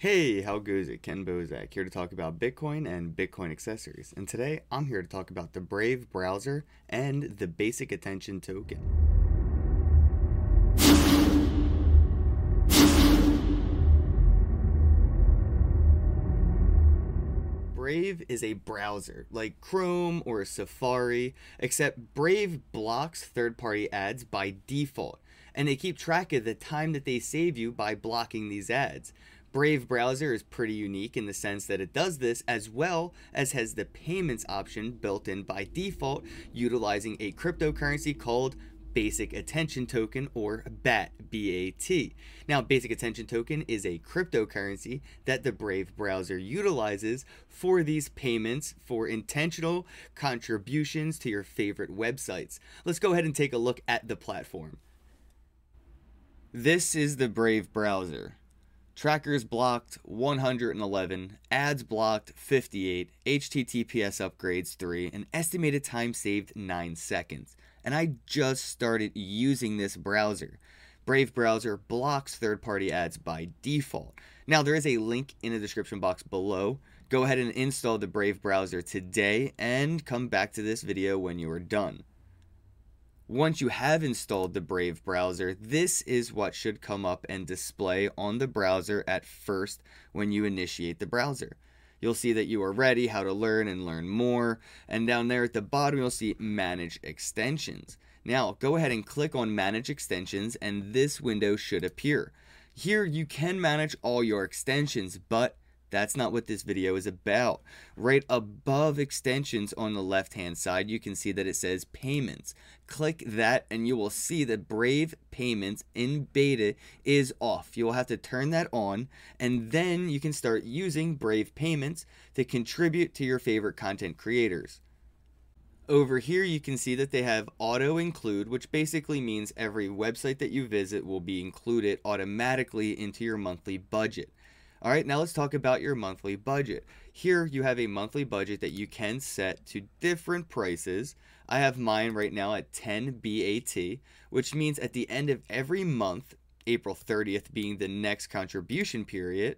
Hey, how goes it? Kenn Bosak here to talk about Bitcoin and Bitcoin accessories. And today I'm here to talk about the Brave browser and the basic attention token. Brave is a browser like Chrome or Safari, except Brave blocks third party ads by default, and they keep track of the time that they save you by blocking these ads. Brave browser is pretty unique in the sense that it does this as well as has the payments option built in by default utilizing a cryptocurrency called Basic Attention Token or BAT, BAT. Now, Basic Attention Token is a cryptocurrency that the Brave browser utilizes for these payments for intentional contributions to your favorite websites. Let's go ahead and take a look at the platform. This is the Brave browser. Trackers blocked 111, ads blocked 58, HTTPS upgrades 3, and estimated time saved 9 seconds. And I just started using this browser. Brave browser blocks third party ads by default. Now, there is a link in the description box below. Go ahead and install the Brave browser today and come back to this video when you are done. Once you have installed the Brave browser, this is what should come up and display on the browser at first when you initiate the browser. You'll see that you are ready, how to learn and learn more, and down there at the bottom you'll see Manage Extensions. Now go ahead and click on Manage Extensions and this window should appear. Here you can manage all your extensions, but that's not what this video is about. Right above extensions on the left hand side, you can see that it says payments. Click that and you will see that Brave Payments in beta is off. You will have to turn that on and then you can start using Brave Payments to contribute to your favorite content creators. Over here, you can see that they have auto include, which basically means every website that you visit will be included automatically into your monthly budget. All right, now let's talk about your monthly budget. Here you have a monthly budget that you can set to different prices. I have mine right now at 10 BAT, which means at the end of every month, April 30th being the next contribution period,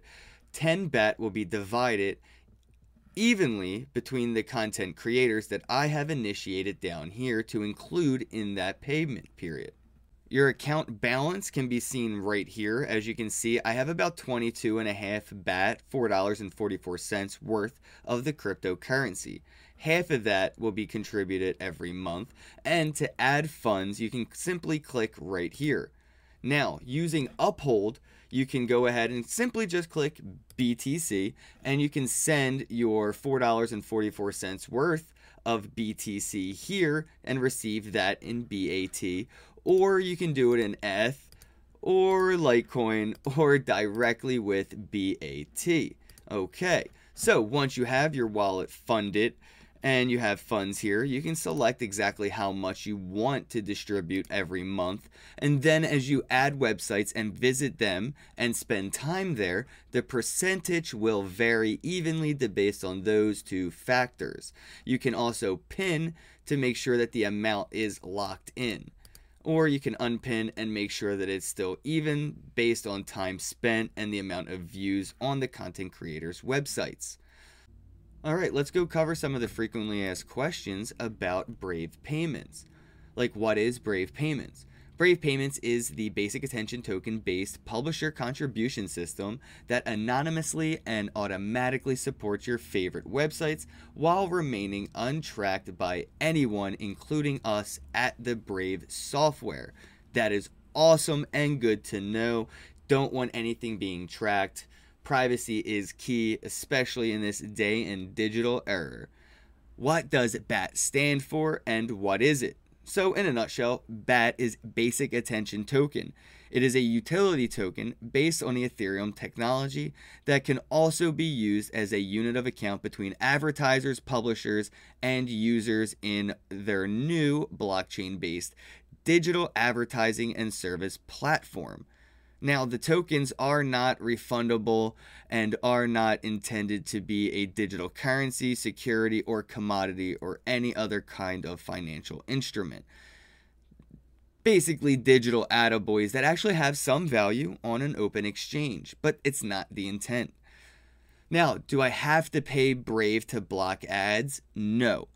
10 BAT will be divided evenly between the content creators that I have initiated down here to include in that payment period. Your account balance can be seen right here. As you can see, I have about 22 and a half BAT, $4.44 worth of the cryptocurrency. Half of that will be contributed every month. And to add funds, you can simply click right here. Now, using Uphold, you can go ahead and simply just click BTC and you can send your $4.44 worth of BTC here and receive that in BAT or you can do it in ETH or Litecoin or directly with BAT. Okay, so once you have your wallet funded and you have funds here, you can select exactly how much you want to distribute every month. And then as you add websites and visit them and spend time there, the percentage will vary evenly based on those two factors. You can also pin to make sure that the amount is locked in or you can unpin and make sure that it's still even based on time spent and the amount of views on the content creators' websites. All right, let's go cover some of the frequently asked questions about Brave Payments. Like, what is Brave Payments? Brave Payments is the basic attention token based publisher contribution system that anonymously and automatically supports your favorite websites while remaining untracked by anyone, including us at the Brave software. That is awesome and good to know. Don't want anything being tracked. Privacy is key, especially in this day and digital era. What does BAT stand for and what is it? So, in a nutshell, BAT is Basic Attention Token. It is a utility token based on the Ethereum technology that can also be used as a unit of account between advertisers, publishers, and users in their new blockchain based digital advertising and service platform. Now, the tokens are not refundable and are not intended to be a digital currency, security, or commodity or any other kind of financial instrument. basically digital attaboys that actually have some value on an open exchange, but it's not the intent. Now, do I have to pay Brave to block ads? No.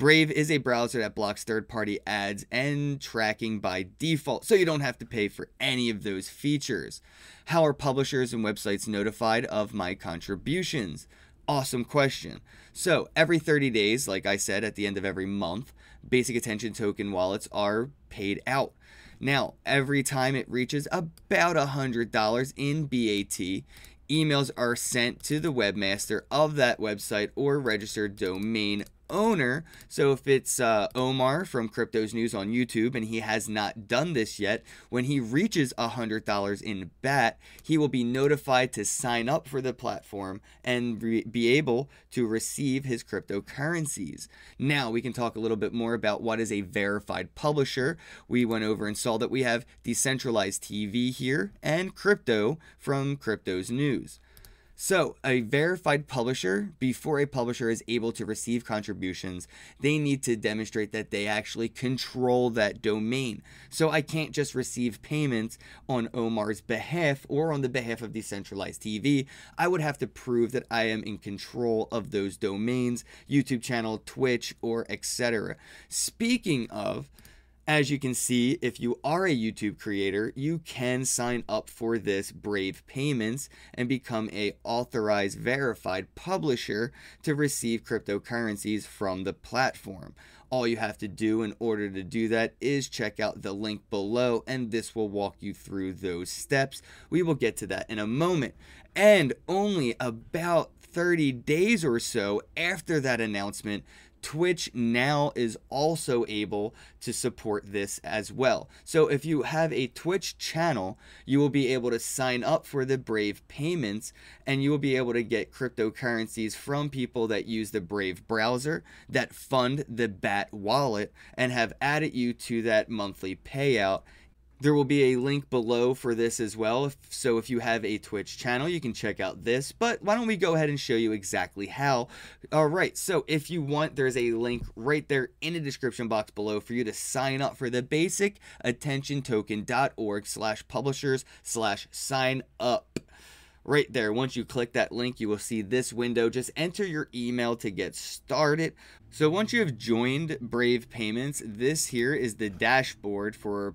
Brave is a browser that blocks third party ads and tracking by default, so you don't have to pay for any of those features. How are publishers and websites notified of my contributions? Awesome question. So, every 30 days, like I said, at the end of every month, basic attention token wallets are paid out. Now, every time it reaches about $100 in BAT, emails are sent to the webmaster of that website or registered domain owner. So if it's uh, Omar from Cryptos News on YouTube and he has not done this yet, when he reaches $100 in BAT, he will be notified to sign up for the platform and re- be able to receive his cryptocurrencies. Now we can talk a little bit more about what is a verified publisher. We went over and saw that we have decentralized TV here and crypto from Cryptos News. So, a verified publisher, before a publisher is able to receive contributions, they need to demonstrate that they actually control that domain. So, I can't just receive payments on Omar's behalf or on the behalf of decentralized TV. I would have to prove that I am in control of those domains, YouTube channel, Twitch, or etc. Speaking of, as you can see, if you are a YouTube creator, you can sign up for this Brave Payments and become a authorized verified publisher to receive cryptocurrencies from the platform. All you have to do in order to do that is check out the link below, and this will walk you through those steps. We will get to that in a moment. And only about 30 days or so after that announcement, Twitch now is also able to support this as well. So if you have a Twitch channel, you will be able to sign up for the Brave payments and you will be able to get cryptocurrencies from people that use the Brave browser that fund the BAT wallet and have added you to that monthly payout there will be a link below for this as well. So if you have a Twitch channel, you can check out this. But why don't we go ahead and show you exactly how? All right. So if you want, there's a link right there in the description box below for you to sign up for the basic attentiontoken.org slash publishers slash sign up right there. Once you click that link, you will see this window. Just enter your email to get started. So once you have joined Brave Payments, this here is the dashboard for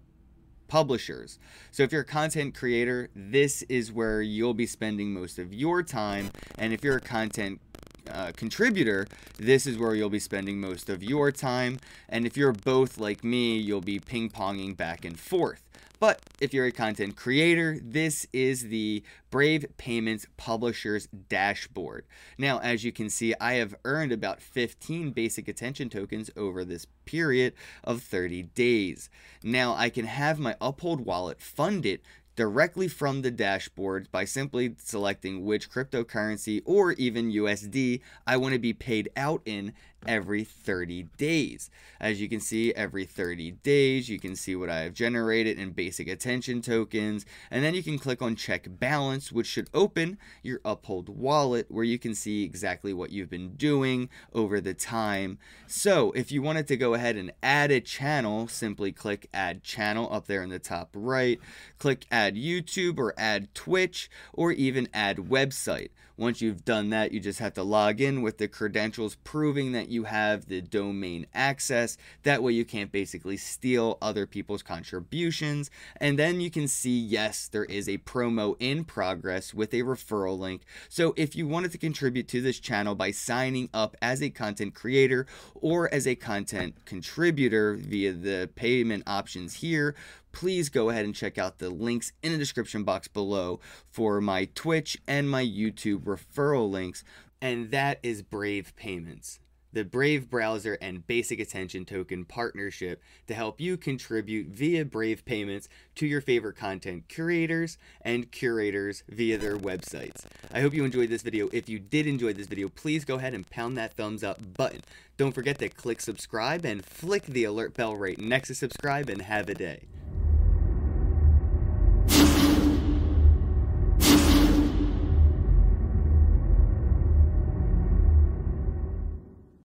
publishers. So if you're a content creator, this is where you'll be spending most of your time. And if you're a content uh, contributor, this is where you'll be spending most of your time. And if you're both like me, you'll be ping ponging back and forth. But if you're a content creator, this is the Brave Payments Publishers Dashboard. Now, as you can see, I have earned about 15 basic attention tokens over this period of 30 days. Now, I can have my Uphold wallet funded directly from the dashboard by simply selecting which cryptocurrency or even USD I want to be paid out in every 30 days. As you can see, every 30 days, you can see what I have generated in basic attention tokens, and then you can click on check balance, which should open your Uphold wallet where you can see exactly what you've been doing over the time. So if you wanted to go ahead and add a channel, simply click add channel up there in the top right, click add YouTube or add Twitch, or even add website. Once you've done that, you just have to log in with the credentials proving that you have the domain access. That way, you can't basically steal other people's contributions. And then you can see, yes, there is a promo in progress with a referral link. So if you wanted to contribute to this channel by signing up as a content creator or as a content contributor via the payment options here, please go ahead and check out the links in the description box below for my Twitch and my YouTube referral links. And that is Brave Payments the Brave browser and basic attention token partnership to help you contribute via Brave payments to your favorite content curators and curators via their websites. I hope you enjoyed this video. If you did enjoy this video, please go ahead and pound that thumbs up button. Don't forget to click subscribe and flick the alert bell right next to subscribe and have a day.